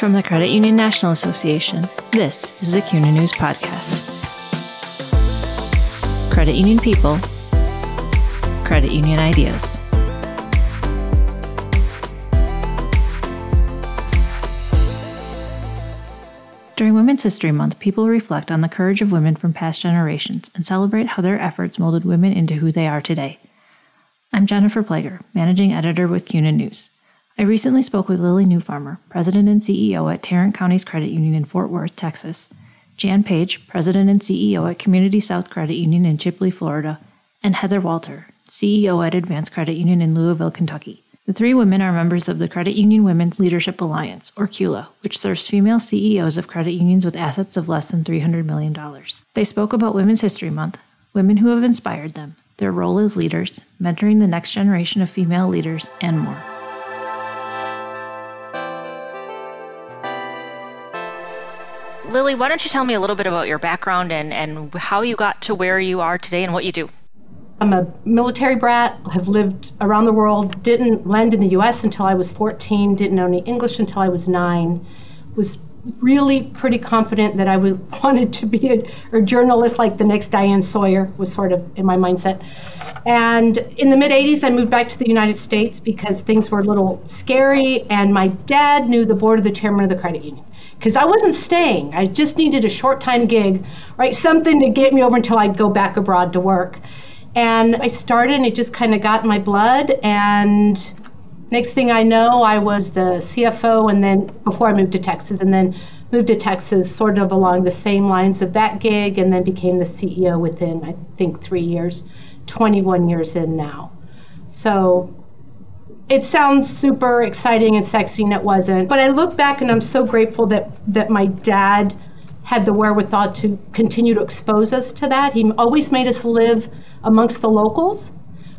From the Credit Union National Association, this is the CUNA News Podcast. Credit Union People, Credit Union Ideas. During Women's History Month, people reflect on the courage of women from past generations and celebrate how their efforts molded women into who they are today. I'm Jennifer Plager, Managing Editor with CUNA News. I recently spoke with Lily Newfarmer, President and CEO at Tarrant County's Credit Union in Fort Worth, Texas, Jan Page, President and CEO at Community South Credit Union in Chipley, Florida, and Heather Walter, CEO at Advanced Credit Union in Louisville, Kentucky. The three women are members of the Credit Union Women's Leadership Alliance, or CULA, which serves female CEOs of credit unions with assets of less than $300 million. They spoke about Women's History Month, women who have inspired them, their role as leaders, mentoring the next generation of female leaders, and more. Lily, why don't you tell me a little bit about your background and, and how you got to where you are today and what you do? I'm a military brat, have lived around the world, didn't land in the US until I was 14, didn't know any English until I was nine, was really pretty confident that I wanted to be a, a, journalist like the next Diane Sawyer was sort of in my mindset. And in the mid 80s, I moved back to the United States because things were a little scary, and my dad knew the board of the chairman of the credit union because I wasn't staying. I just needed a short time gig, right? Something to get me over until I'd go back abroad to work. And I started, and it just kind of got in my blood. And next thing I know, I was the CFO, and then before I moved to Texas, and then moved to Texas sort of along the same lines of that gig, and then became the CEO within, I think, three years, 21 years in now. So it sounds super exciting and sexy, and it wasn't. But I look back, and I'm so grateful that, that my dad had the wherewithal to continue to expose us to that. He always made us live amongst the locals.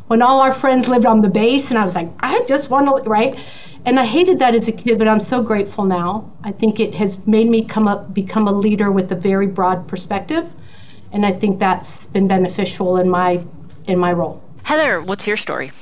When all our friends lived on the base, and I was like, I just want to, right? And I hated that as a kid, but I'm so grateful now. I think it has made me come up, become a leader with a very broad perspective, and I think that's been beneficial in my in my role. Heather, what's your story?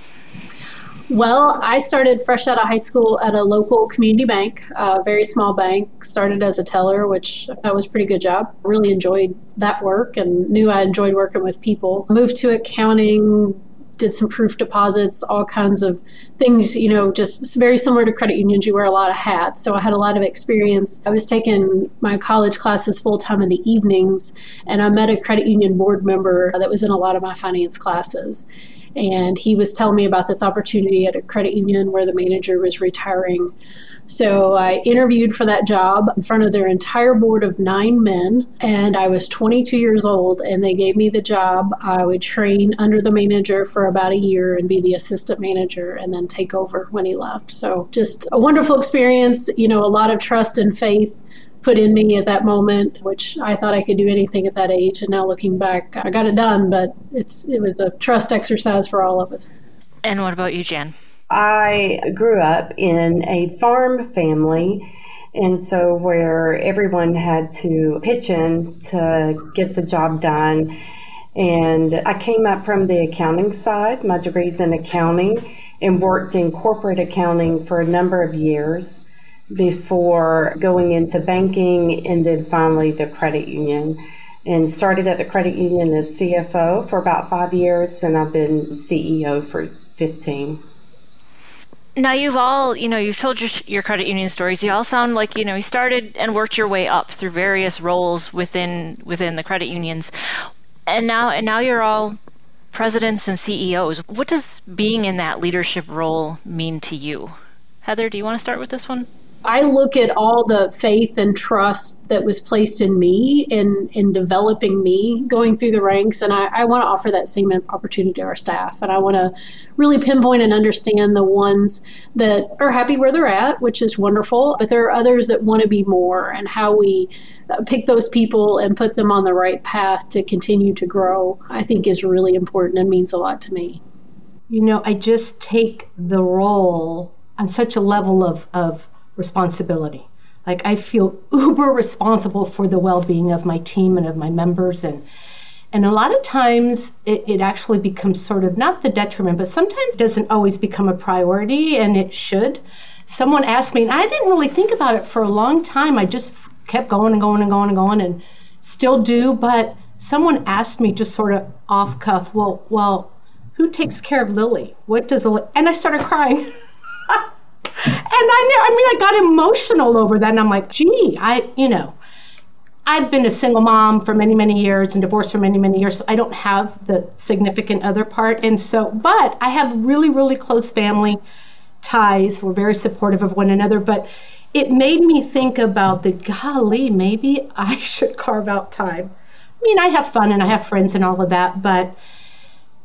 Well, I started fresh out of high school at a local community bank, a very small bank. Started as a teller, which I thought was pretty good job. Really enjoyed that work and knew I enjoyed working with people. Moved to accounting, did some proof deposits, all kinds of things, you know, just very similar to credit unions. You wear a lot of hats. So I had a lot of experience. I was taking my college classes full time in the evenings, and I met a credit union board member that was in a lot of my finance classes and he was telling me about this opportunity at a credit union where the manager was retiring. So I interviewed for that job in front of their entire board of nine men, and I was 22 years old, and they gave me the job. I would train under the manager for about a year and be the assistant manager and then take over when he left. So just a wonderful experience, you know, a lot of trust and faith put in me at that moment, which I thought I could do anything at that age. And now looking back, I got it done, but it's it was a trust exercise for all of us. And what about you, Jan? I grew up in a farm family. And so, where everyone had to pitch in to get the job done. And I came up from the accounting side. My degree's in accounting and worked in corporate accounting for a number of years before going into banking and then finally the credit union. And started at the credit union as CFO for about five years, and I've been CEO for 15. Now you've all, you know, you've told your, your credit union stories. You all sound like, you know, you started and worked your way up through various roles within within the credit unions, and now and now you're all presidents and CEOs. What does being in that leadership role mean to you? Heather, do you want to start with this one? I look at all the faith and trust that was placed in me in in developing me going through the ranks, and I, I want to offer that same opportunity to our staff. And I want to really pinpoint and understand the ones that are happy where they're at, which is wonderful, but there are others that want to be more, and how we uh, pick those people and put them on the right path to continue to grow. I think is really important and means a lot to me. You know, I just take the role on such a level of of responsibility. Like I feel uber responsible for the well-being of my team and of my members and and a lot of times it, it actually becomes sort of not the detriment, but sometimes doesn't always become a priority and it should. someone asked me, and I didn't really think about it for a long time. I just kept going and going and going and going and still do. But someone asked me just sort of off cuff, well, well, who takes care of Lily? What does Lily? And I started crying. and I, I mean, I got emotional over that, and I'm like, gee, I, you know, I've been a single mom for many, many years and divorced for many, many years. So I don't have the significant other part. And so, but I have really, really close family ties. We're very supportive of one another. But it made me think about the golly, maybe I should carve out time. I mean, I have fun and I have friends and all of that, but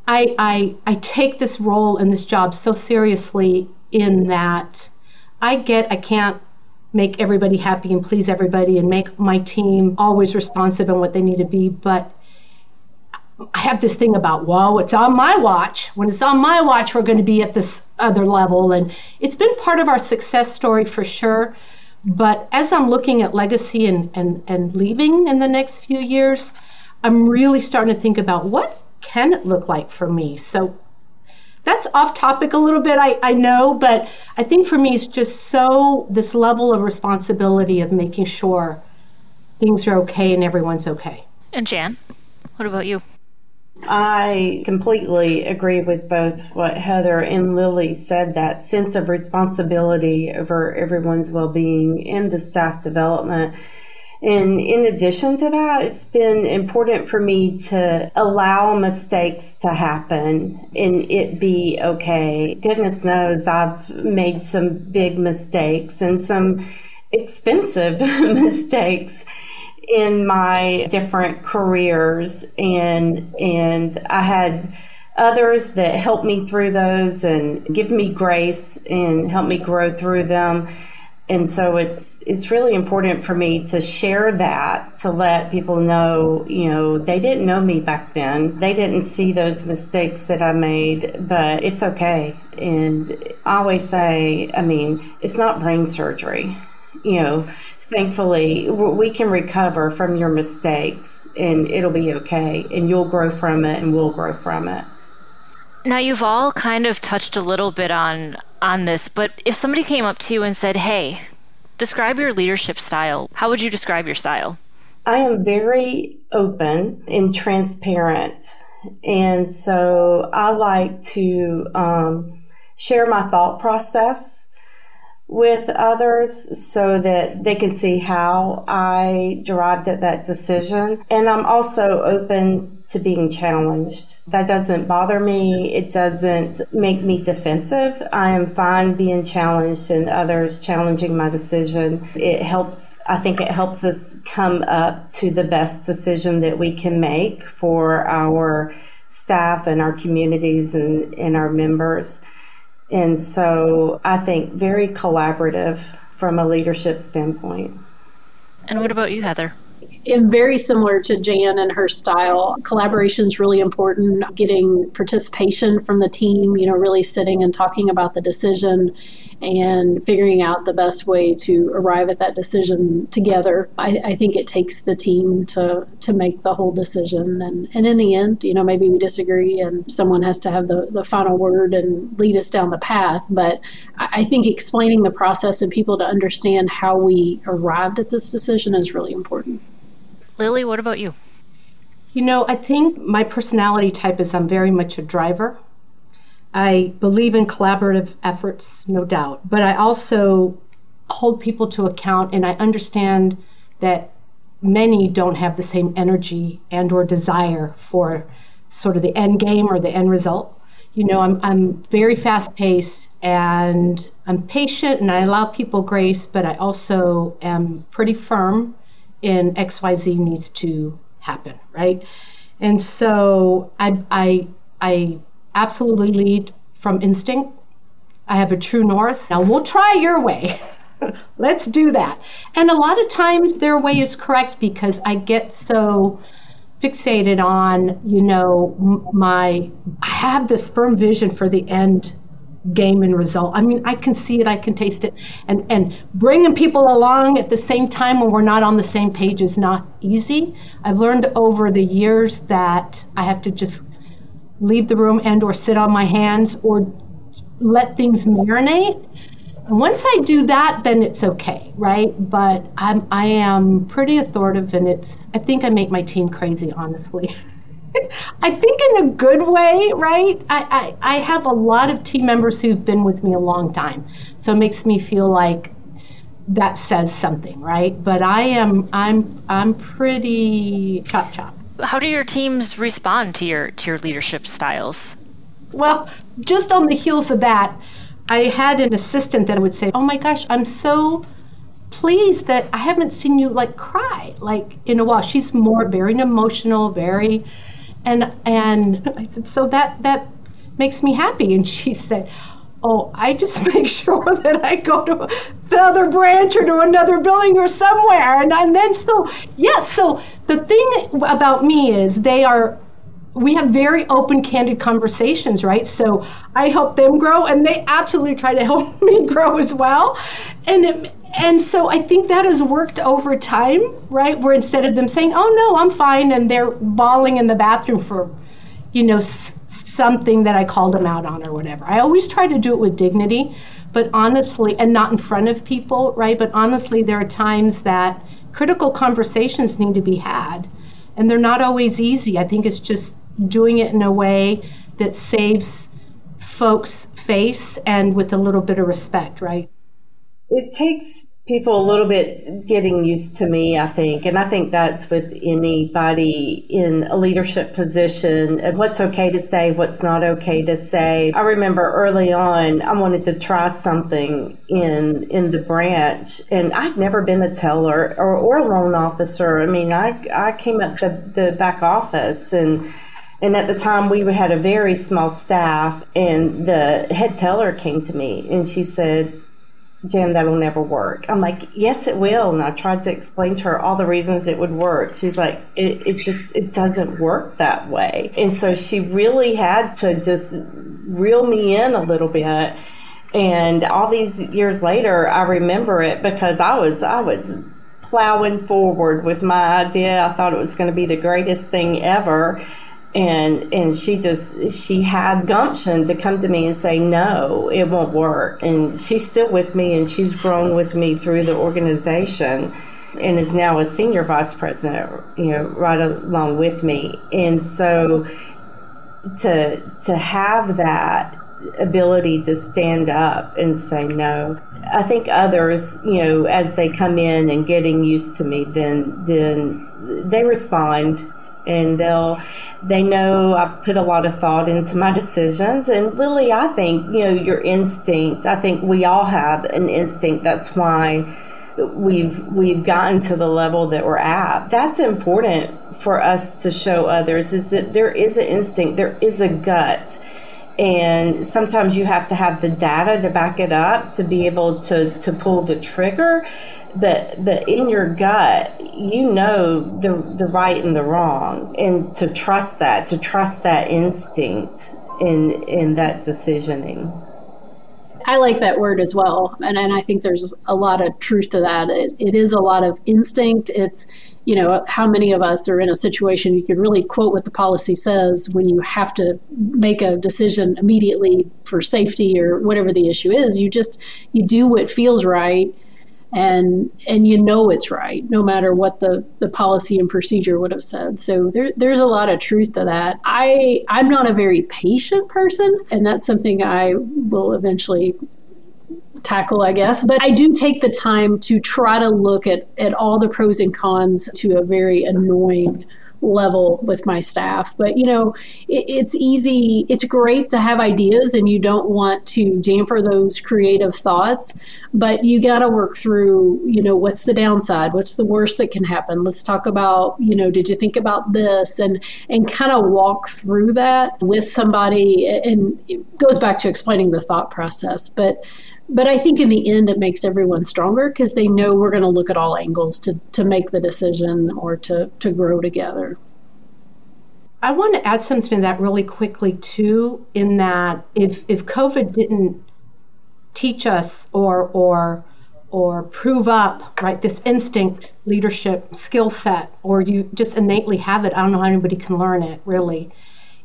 I, I, I take this role and this job so seriously in that I get I can't make everybody happy and please everybody and make my team always responsive and what they need to be, but I have this thing about, whoa, it's on my watch. When it's on my watch, we're going to be at this other level. And it's been part of our success story for sure. But as I'm looking at legacy and, and, and leaving in the next few years, I'm really starting to think about what can it look like for me? So that's off topic a little bit, I, I know, but I think for me it's just so this level of responsibility of making sure things are okay and everyone's okay. And Jan, what about you? I completely agree with both what Heather and Lily said that sense of responsibility over everyone's well being in the staff development. And in addition to that, it's been important for me to allow mistakes to happen and it be okay. Goodness knows I've made some big mistakes and some expensive mistakes in my different careers and and I had others that helped me through those and give me grace and help me grow through them and so it's it's really important for me to share that to let people know you know they didn't know me back then. They didn't see those mistakes that i made but it's okay. And i always say i mean it's not brain surgery. You know thankfully we can recover from your mistakes and it'll be okay and you'll grow from it and we'll grow from it now you've all kind of touched a little bit on on this but if somebody came up to you and said hey describe your leadership style how would you describe your style? I am very open and transparent and so i like to um, share my thought process with others so that they can see how I derived at that decision. And I'm also open to being challenged. That doesn't bother me. It doesn't make me defensive. I am fine being challenged and others challenging my decision. It helps, I think it helps us come up to the best decision that we can make for our staff and our communities and, and our members. And so I think very collaborative from a leadership standpoint. And what about you, Heather? and very similar to Jan and her style. Collaboration is really important. Getting participation from the team, you know, really sitting and talking about the decision and figuring out the best way to arrive at that decision together. I, I think it takes the team to to make the whole decision. And, and in the end, you know, maybe we disagree and someone has to have the, the final word and lead us down the path. But I, I think explaining the process and people to understand how we arrived at this decision is really important. Lily, what about you? You know, I think my personality type is I'm very much a driver. I believe in collaborative efforts, no doubt, but I also hold people to account and I understand that many don't have the same energy and or desire for sort of the end game or the end result. You know, I'm I'm very fast paced and I'm patient and I allow people grace, but I also am pretty firm in XYZ needs to happen, right? And so I, I, I absolutely lead from instinct. I have a true north. Now we'll try your way. Let's do that. And a lot of times their way is correct because I get so fixated on, you know, my, I have this firm vision for the end game and result. I mean, I can see it, I can taste it, and and bringing people along at the same time when we're not on the same page is not easy. I've learned over the years that I have to just leave the room and or sit on my hands or let things marinate And once I do that, then it's okay, right? But I'm I am pretty authoritative, and it's I think I make my team crazy, honestly. I think in a good way, right? I, I, I have a lot of team members who've been with me a long time, so it makes me feel like that says something, right? But I am I'm I'm pretty chop chop. How do your teams respond to your to your leadership styles? Well, just on the heels of that, I had an assistant that would say, "Oh my gosh, I'm so pleased that I haven't seen you like cry like in a while." She's more very emotional, very and and I said, "So that that makes me happy." And she said, oh, I just make sure that I go to the other branch or to another building or somewhere. And, and then, so, yes, so the thing about me is they are, we have very open, candid conversations, right? So I help them grow, and they absolutely try to help me grow as well. And it, and so I think that has worked over time, right? Where instead of them saying, "Oh no, I'm fine," and they're bawling in the bathroom for, you know, something that I called them out on or whatever. I always try to do it with dignity, but honestly, and not in front of people, right? But honestly, there are times that critical conversations need to be had, and they're not always easy. I think it's just doing it in a way that saves folks' face and with a little bit of respect, right? It takes people a little bit getting used to me, I think. And I think that's with anybody in a leadership position and what's okay to say, what's not okay to say. I remember early on, I wanted to try something in in the branch and I'd never been a teller or, or a loan officer. I mean, I, I came up the, the back office and and at the time, we had a very small staff, and the head teller came to me and she said, Jan, that'll never work. I'm like, yes, it will. And I tried to explain to her all the reasons it would work. She's like, it, it just, it doesn't work that way. And so she really had to just reel me in a little bit. And all these years later, I remember it because I was, I was plowing forward with my idea. I thought it was going to be the greatest thing ever and and she just she had gumption to come to me and say no it won't work. And she's still with me and she's grown with me through the organization and is now a senior vice president you know right along with me. And so to to have that ability to stand up and say no i think others you know as they come in and getting used to me then then they respond and they'll they know I've put a lot of thought into my decisions. And Lily, I think you know your instinct. I think we all have an instinct. That's why we've we've gotten to the level that we're at. That's important for us to show others. Is that there is an instinct, there is a gut. And sometimes you have to have the data to back it up to be able to, to pull the trigger but but in your gut you know the the right and the wrong and to trust that to trust that instinct in in that decisioning I like that word as well, and and I think there's a lot of truth to that. It, it is a lot of instinct. It's you know how many of us are in a situation you could really quote what the policy says when you have to make a decision immediately for safety or whatever the issue is. You just you do what feels right and and you know it's right no matter what the the policy and procedure would have said so there, there's a lot of truth to that i i'm not a very patient person and that's something i will eventually tackle, I guess. But I do take the time to try to look at, at all the pros and cons to a very annoying level with my staff. But you know, it, it's easy. It's great to have ideas, and you don't want to damper those creative thoughts. But you got to work through. You know, what's the downside? What's the worst that can happen? Let's talk about. You know, did you think about this? And and kind of walk through that with somebody. And it goes back to explaining the thought process, but but I think in the end, it makes everyone stronger because they know we're going to look at all angles to, to make the decision or to, to grow together. I want to add something to that really quickly, too, in that if, if COVID didn't teach us or, or, or prove up, right, this instinct leadership skill set, or you just innately have it, I don't know how anybody can learn it really,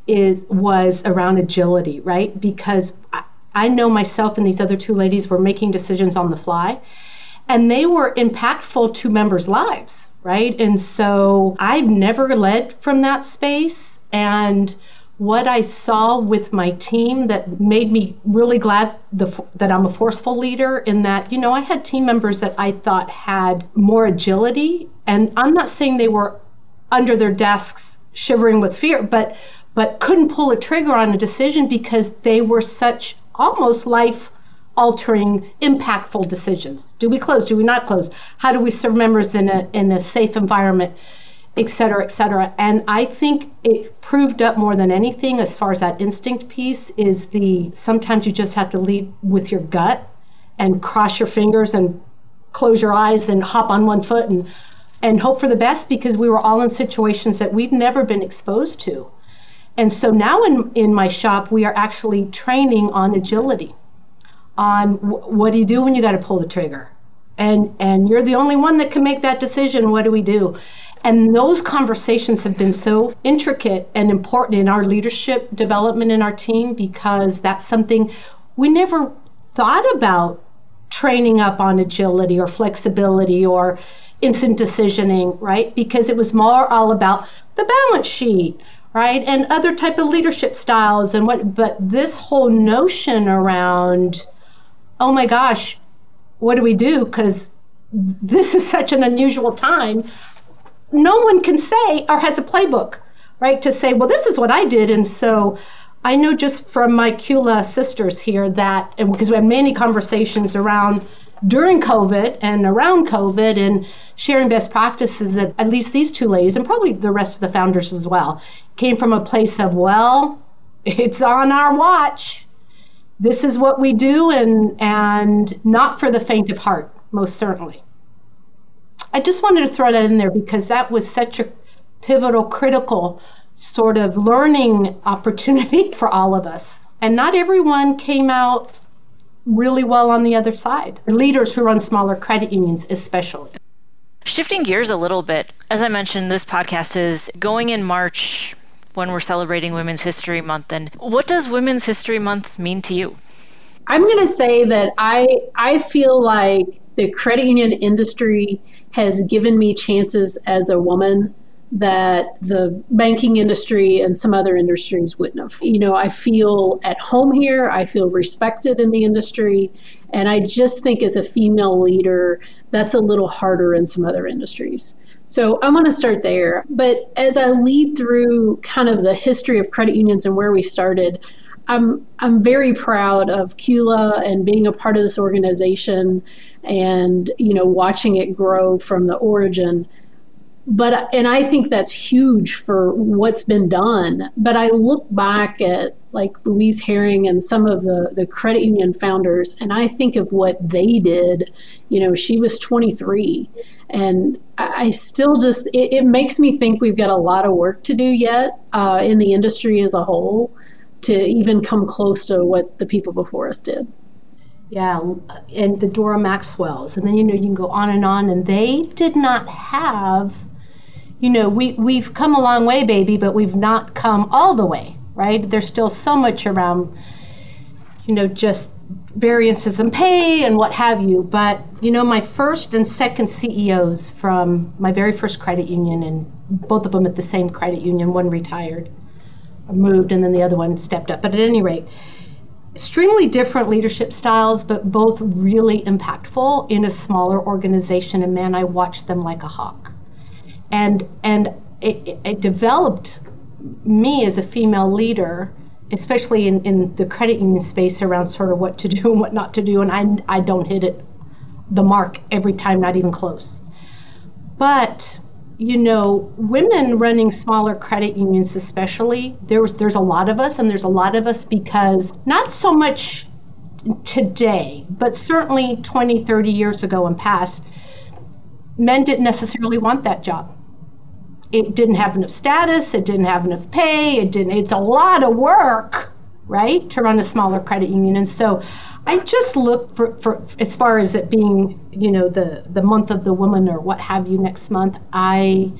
is was around agility, right? Because I know myself and these other two ladies were making decisions on the fly, and they were impactful to members' lives, right? And so I've never led from that space. And what I saw with my team that made me really glad the, that I'm a forceful leader in that, you know, I had team members that I thought had more agility. And I'm not saying they were under their desks shivering with fear, but but couldn't pull a trigger on a decision because they were such almost life altering impactful decisions. Do we close? Do we not close? How do we serve members in a in a safe environment et cetera et cetera? And i think it proved up more than anything as far as that instinct piece is the sometimes you just have to lead with your gut and cross your fingers and close your eyes and hop on one foot and and hope for the best because we were all in situations that we'd never been exposed to and so now in, in my shop, we are actually training on agility, on w- what do you do when you got to pull the trigger? And, and you're the only one that can make that decision. What do we do? And those conversations have been so intricate and important in our leadership development in our team because that's something we never thought about training up on agility or flexibility or instant decisioning, right? Because it was more all about the balance sheet right? And other type of leadership styles and what but this whole notion around oh my gosh what do we do? Because this is such an unusual time. No one can say or has a playbook right to say well this is what i did. And so i know just from my CULA sisters here that because we had many conversations around during COVID and around COVID and sharing best practices that at least these two ladies and probably the rest of the founders as well came from a place of, well, it's on our watch. This is what we do and and not for the faint of heart, most certainly. I just wanted to throw that in there because that was such a pivotal, critical sort of learning opportunity for all of us. And not everyone came out really well on the other side. Leaders who run smaller credit unions, especially. Shifting gears a little bit, as I mentioned, this podcast is going in March when we're celebrating Women's History Month. And what does Women's History Month mean to you? I'm going to say that I I feel like the credit union industry has given me chances as a woman that the banking industry and some other industries wouldn't have. You know, I feel at home here, I feel respected in the industry, and I just think as a female leader, that's a little harder in some other industries. So I want to start there. But as I lead through kind of the history of credit unions and where we started, I'm I'm very proud of CULA and being a part of this organization and you know watching it grow from the origin but and I think that's huge for what's been done. But I look back at like Louise Herring and some of the the credit union founders, and I think of what they did. You know, she was 23, and I still just it, it makes me think we've got a lot of work to do yet uh, in the industry as a whole to even come close to what the people before us did. Yeah, and the Dora Maxwells, and then you know you can go on and on, and they did not have you know, we, we've come a long way, baby, but we've not come all the way, right? There's still so much around, you know, just variances in pay and what have you. But, you know, my first and second CEOs from my very first credit union, and both of them at the same credit union, one retired, moved, and then the other one stepped up. But at any rate, extremely different leadership styles, but both really impactful in a smaller organization. And man, I watched them like a hawk and and it, it developed me as a female leader especially in, in the credit union space around sort of what to do and what not to do. And I, I don't hit it the mark every time not even close. But you know women running smaller credit unions especially there's there's a lot of us and there's a lot of us because not so much today but certainly 20 30 years ago and past men didn't necessarily want that job it didn't have enough status, it didn't have enough pay, it didn't it's a lot of work, right, to run a smaller credit union. And so I just look for, for as far as it being, you know, the the month of the woman or what have you next month, I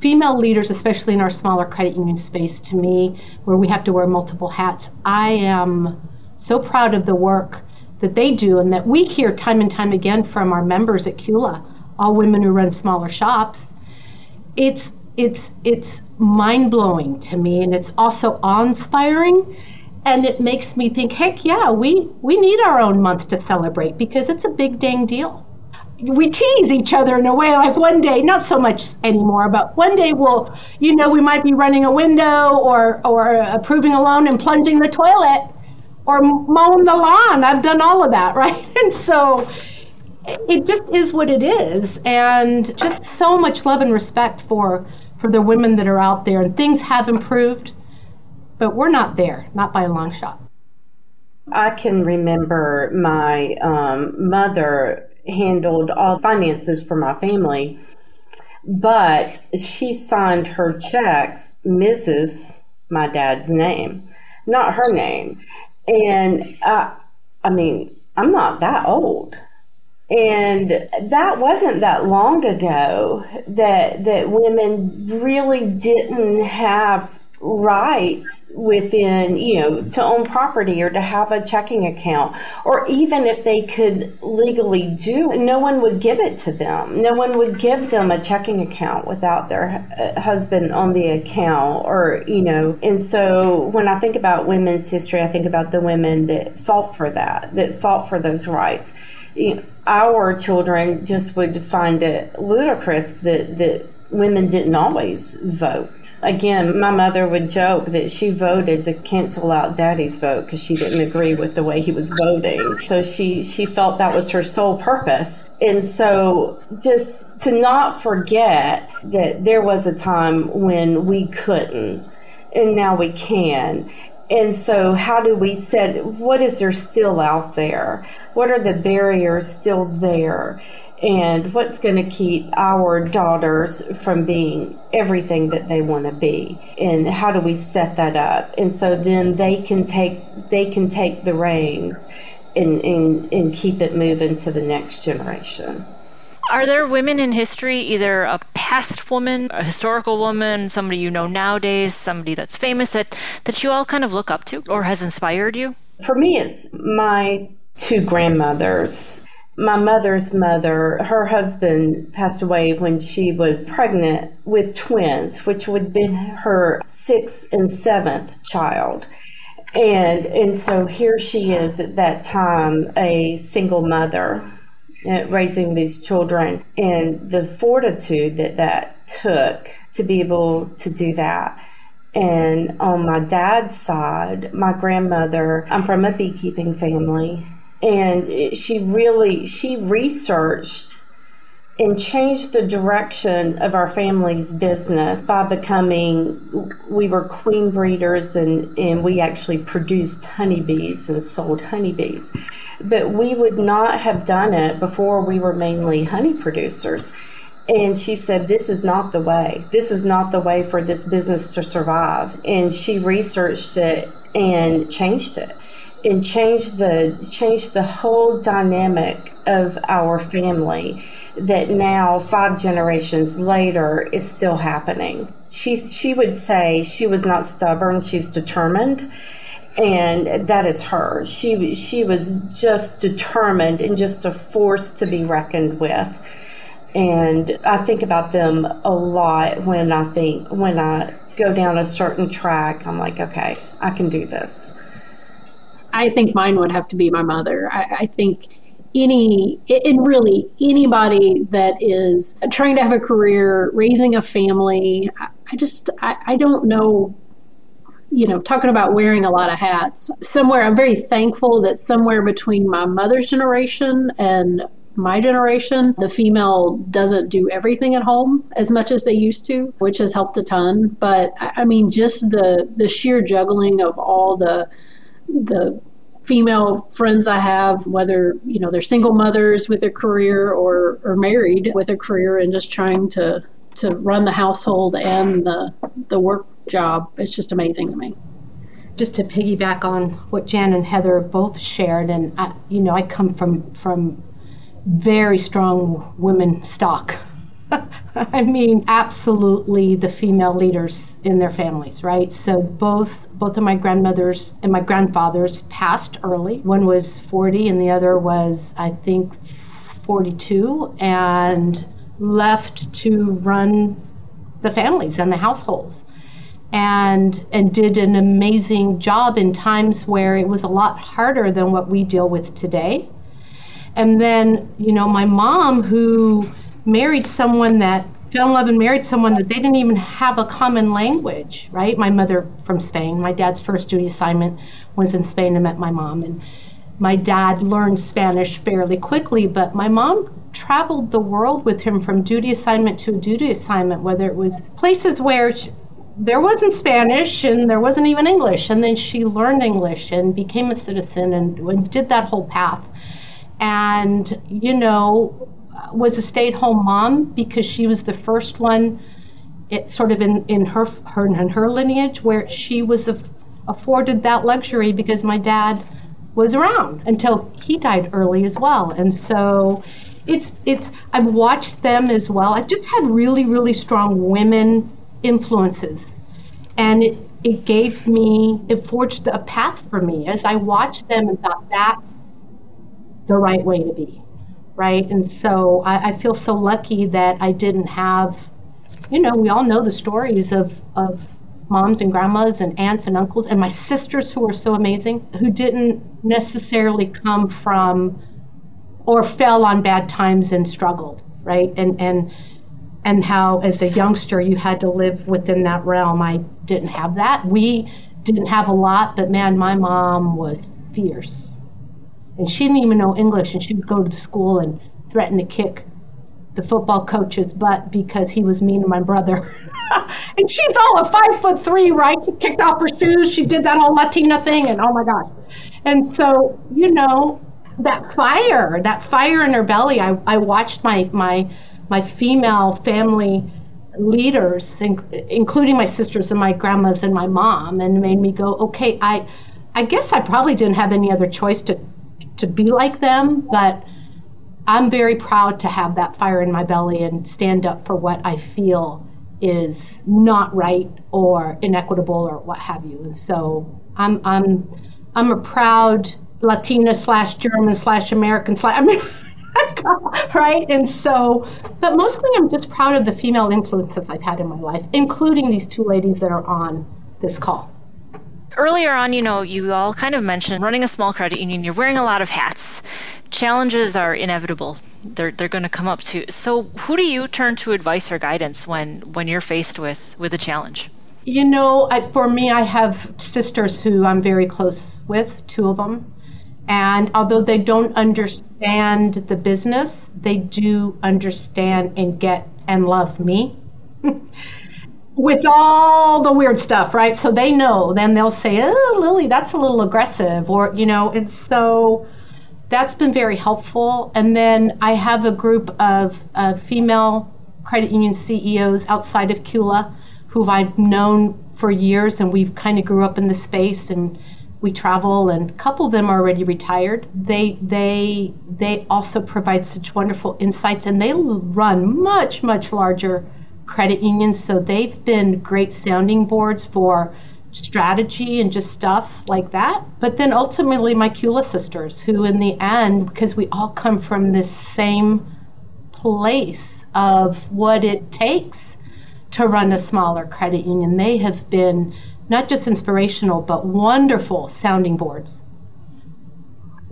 female leaders, especially in our smaller credit union space, to me, where we have to wear multiple hats, I am so proud of the work that they do and that we hear time and time again from our members at CULA, all women who run smaller shops. It's it's it's mind blowing to me and it's also awe inspiring and it makes me think, heck yeah, we we need our own month to celebrate because it's a big dang deal. We tease each other in a way like one day not so much anymore but one day we'll you know we might be running a window or or approving a loan and plunging the toilet or mowing the lawn. I've done all of that right? And so it just is what it is and just so much love and respect for for the women that are out there and things have improved but we're not there not by a long shot I can remember my um, mother handled all finances for my family. But she signed her checks, Mrs. my dad's name, not her name. And uh, I mean, I'm not that old. And that wasn't that long ago that that women really didn't have rights within, you know, to own property or to have a checking account. Or even if they could legally do no one would give it to them. No one would give them a checking account without their husband on the account or, you know. And so when I think about women's history, I think about the women that fought for that, that fought for those rights. You know, our children just would find it ludicrous that, that women didn't always vote. Again, my mother would joke that she voted to cancel out daddy's vote because she didn't agree with the way he was voting. So she, she felt that was her sole purpose. And so just to not forget that there was a time when we couldn't and now we can. And so, how do we set what is there still out there? What are the barriers still there? and what's going to keep our daughters from being everything that they want to be and how do we set that up and so then they can take they can take the reins and, and, and keep it moving to the next generation are there women in history, either a past woman, a historical woman, somebody you know nowadays, somebody that's famous that, that you all kind of look up to or has inspired you? For me, it's my two grandmothers my mother's mother, her husband passed away when she was pregnant with twins, which would have been her sixth and seventh child. And and so here she is at that time, a single mother, Uh, raising these children, and the fortitude that that took to be able to do that. And on my dad's side, my grandmother, I'm from a beekeeping family, and she really she researched and changed the direction of our family's business by becoming we were queen breeders and, and we actually produced honeybees and sold honeybees. But we would not have done it before we were mainly honey producers. And she said this is not the way. This is not the way for this business to survive. And she researched it and changed it and change the change the whole dynamic of our family that now five generations later is still happening. She she would say she was not stubborn, she's determined. And that is her. She she was just determined and just a force to be reckoned with. And I think about them a lot when I think when I go down a certain track, I'm like, okay, I can do this. I think mine would have to be my mother. I, I think any and really anybody that is trying to have a career raising a family i just I, I, don't know you know talking about wearing a lot of hats somewhere i'm very thankful that somewhere between my mother's generation and my generation the female doesn't do everything at home as much as they used to which has helped a ton but i mean just the the sheer juggling of all the the female friends I have, whether you know they're single mothers with a career or or married with a career, and just trying to to run the household and the the work job. It's just amazing to me. Just to piggyback on what Jan and Heather both shared, and I, you know, I come from from very strong women stock. I mean, absolutely the female leaders in their families, right? So both both of my grandmothers and my grandfathers passed early. One was 40 and the other was I think 42 and left to run the families and the households and and did an amazing job in times where it was a lot harder than what we deal with today. And then, you know, my mom who married someone that fell in love and married someone that they didn't even have a common language, right? My mother from Spain. My dad's first duty assignment was in Spain. I met my mom, and my dad learned Spanish fairly quickly, but my mom traveled the world with him from duty assignment to duty assignment, whether it was places where she, there wasn't Spanish and there wasn't even English. And then she learned English and became a citizen and, and did that whole path. And, you know, was a stay-at-home mom because she was the first one, it sort of in, in her her in her lineage where she was af- afforded that luxury because my dad was around until he died early as well, and so it's it's I've watched them as well. I've just had really really strong women influences, and it it gave me it forged a path for me as I watched them and thought that's the right way to be right? And so I, I, feel so lucky that I didn't have, you know, we all know the stories of, of moms and grandmas and aunts and uncles and my sisters who are so amazing who didn't necessarily come from or fell on bad times and struggled, right? And and and how as a youngster you had to live within that realm. I didn't have that. We didn't have a lot, but man, my mom was fierce and she didn't even know English, and she would go to the school and threaten to kick the football coach's butt because he was mean to my brother. and she's all a five foot three, right? She kicked off her shoes. She did that whole Latina thing, and oh my gosh. And so, you know, that fire, that fire in her belly. I, I watched my my my female family leaders, including my sisters and my grandmas and my mom, and made me go, okay, I I guess I probably didn't have any other choice to to be like them, but I'm very proud to have that fire in my belly and stand up for what I feel is not right or inequitable or what have you. And so I'm I'm I'm a proud Latina slash German slash American slash I mean right? And so but mostly I'm just proud of the female influences I've had in my life, including these two ladies that are on this call earlier on, you know, you all kind of mentioned running a small credit union, you're wearing a lot of hats. Challenges are inevitable. They're they're going to come up too. So, who do you turn to advice or guidance when when you're faced with with a challenge? You know, I, for me, I have sisters who I'm very close with, two of them. And although they don't understand the business, they do understand and get and love me. with all the weird stuff, right? So they know. Then they'll say, "Oh, Lily, that's a little aggressive," or you know. And so that's been very helpful. And then I have a group of uh, female credit union CEOs outside of CULA who I've known for years, and we've kind of grew up in the space and we travel and a couple of them are already retired they they they also provide such wonderful insights and they run much much larger credit unions. So they've been great sounding boards for strategy and just stuff like that. But then ultimately, my CULA sisters, who in the end, because we all come from this same place of what it takes to run a smaller credit union, they have been not just inspirational, but wonderful sounding boards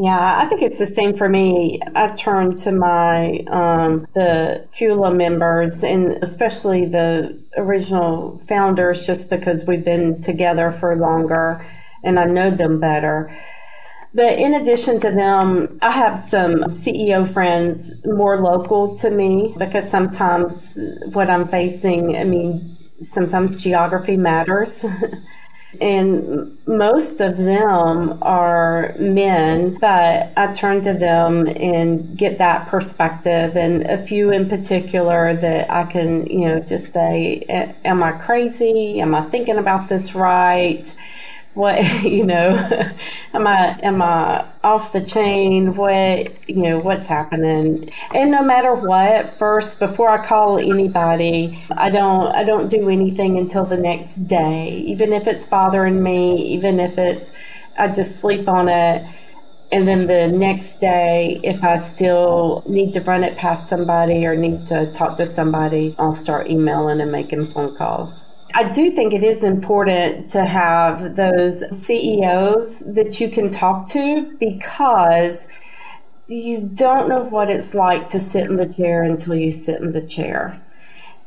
yeah, I think it's the same for me. I've turned to my um, the CULA members and especially the original founders just because we've been together for longer and I know them better. But in addition to them, I have some CEO friends more local to me because sometimes what I'm facing, I mean, sometimes geography matters. And most of them are men, but I turn to them and get that perspective. And a few in particular that I can, you know, just say, Am I crazy? Am I thinking about this right? What you know am i am i off the chain? What you know what's happening? And no matter what first before i call anybody i don't i don't do anything until the next day. Even if it's bothering me even if it's i just sleep on it. And then the next day if i still need to run it past somebody or need to talk to somebody i'll start emailing and making phone calls I do think it is important to have those CEOs that you can talk to because you don't know what it's like to sit in the chair until you sit in the chair.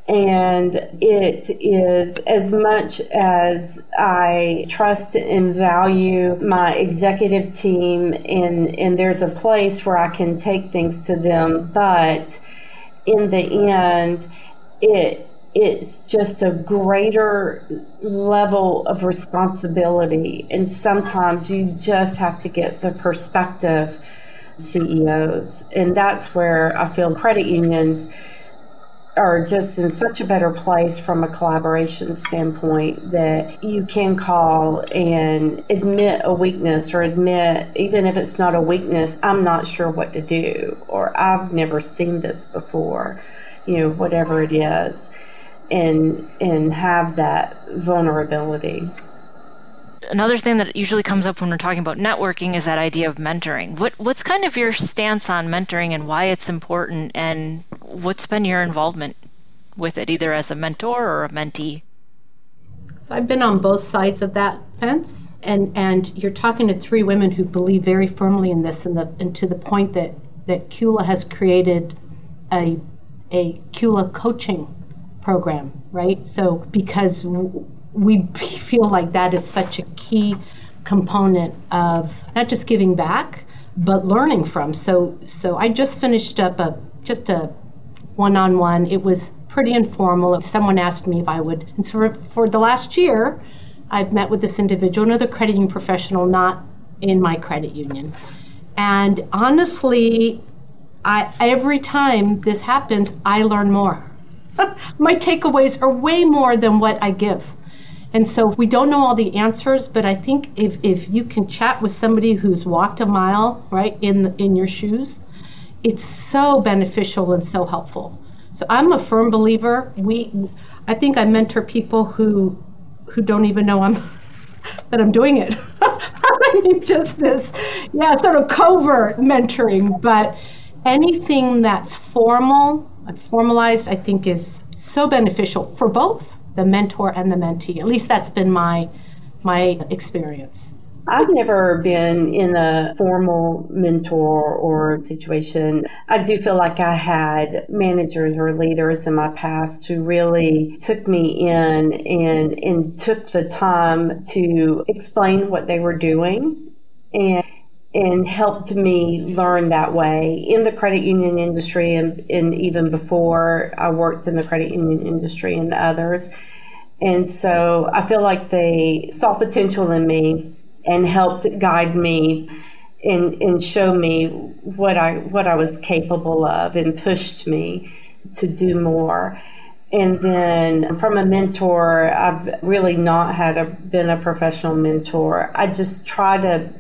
And it is as much as I trust and value my executive team, and, and there's a place where I can take things to them, but in the end, it it's just a greater level of responsibility. And sometimes you just have to get the perspective CEOs. And that's where I feel credit unions are just in such a better place from a collaboration standpoint that you can call and admit a weakness or admit, even if it's not a weakness, I'm not sure what to do, or I've never seen this before, you know, whatever it is and and have that vulnerability. Another thing that usually comes up when we're talking about networking is that idea of mentoring. What what's kind of your stance on mentoring and why it's important and what's been your involvement with it either as a mentor or a mentee? So I've been on both sides of that fence and and you're talking to three women who believe very firmly in this and the and to the point that that CULA has created a a CULA coaching program, right? So because we feel like that is such a key component of not just giving back, but learning from. So so I just finished up a just a one-on-one. It was pretty informal. If someone asked me if I would, and so for, for the last year, I've met with this individual, another crediting professional, not in my credit union. And honestly, I, every time this happens, I learn more. my takeaways are way more than what I give. And so we don't know all the answers, but I think if, if you can chat with somebody who's walked a mile, right, in in your shoes, it's so beneficial and so helpful. So I'm a firm believer. We, I think I mentor people who, who don't even know I'm, that I'm doing it. I mean, just this, yeah, sort of covert mentoring. But anything that's formal formalized, I think is so beneficial for both the mentor and the mentee. At least that's been my my experience. I've never been in a formal mentor or situation. I do feel like I had managers or leaders in my past who really took me in and, and took the time to explain what they were doing and and helped me learn that way in the credit union industry and, and even before I worked in the credit union industry and others. And so I feel like they saw potential in me and helped guide me and, and show me what I what I was capable of and pushed me to do more. And then from a mentor, I've really not had a been a professional mentor. I just try to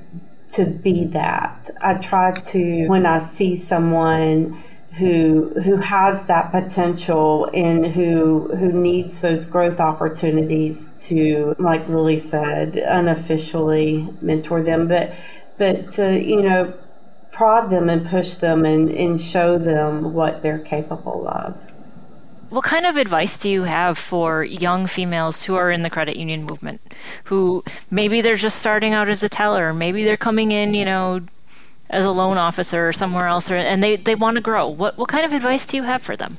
to be that. I try to when I see someone who who has that potential and who who needs those growth opportunities to like Lily said unofficially mentor them but but to you know prod them and push them and, and show them what they're capable of. What kind of advice do you have for young females who are in the credit union movement, who maybe they're just starting out as a teller, maybe they're coming in, you know, as a loan officer or somewhere else, or, and they, they want to grow? What, what kind of advice do you have for them?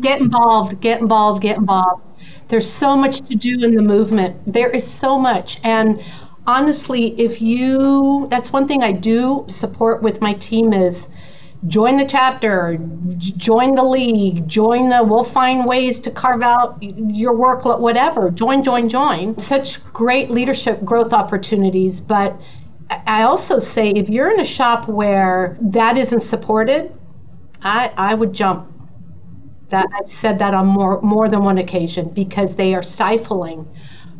Get involved, get involved, get involved. There's so much to do in the movement. There is so much. And honestly, if you, that's one thing I do support with my team is join the chapter, join the league, join the, we'll find ways to carve out your work, whatever. Join, join, join. Such great leadership growth opportunities. But I also say if you're in a shop where that isn't supported, I, I would jump. That I've said that on more more than one occasion because they are stifling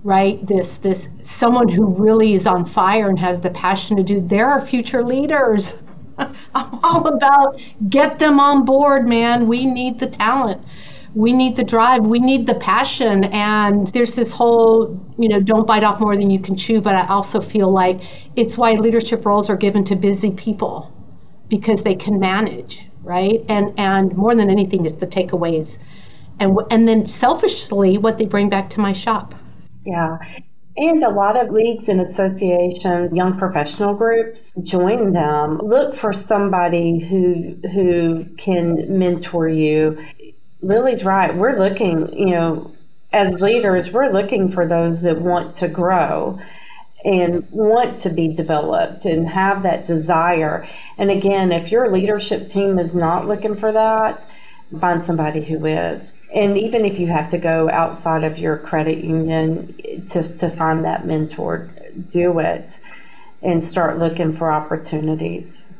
right? This this someone who really is on fire and has the passion to do. There are future leaders. I'm all about get them on board, man. We need the talent. We need the drive. We need the passion. And there's this whole, you know, don't bite off more than you can chew. But I also feel like it's why leadership roles are given to busy people because they can manage, right? And and more than anything is the takeaways, and and then selfishly what they bring back to my shop. Yeah. And a lot of leagues and associations, young professional groups, join them. Look for somebody who who can mentor you. Lily's right. We're looking, you know, as leaders, we're looking for those that want to grow and want to be developed and have that desire. And again, if your leadership team is not looking for that, find somebody who is. And even if you have to go outside of your credit union to, to find that mentor, do it and start looking for opportunities.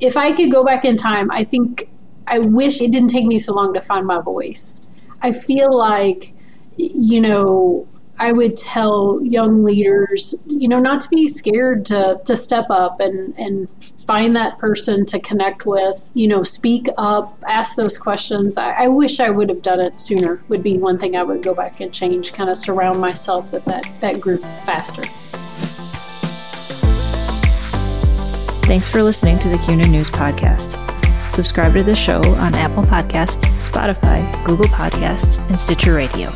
If I could go back in time, I think I wish it didn't take me so long to find my voice. I feel like, you know, I would tell young leaders, you know, not to be scared to to step up and and find that person to connect with, you know, speak up, ask those questions. I, I wish I would have done it sooner. Would be one thing I would go back and change. Kind of surround myself with that that group faster. Thanks for listening to the CUNA News Podcast. Subscribe to the show on Apple Podcasts, Spotify, Google Podcasts, and Stitcher Radio.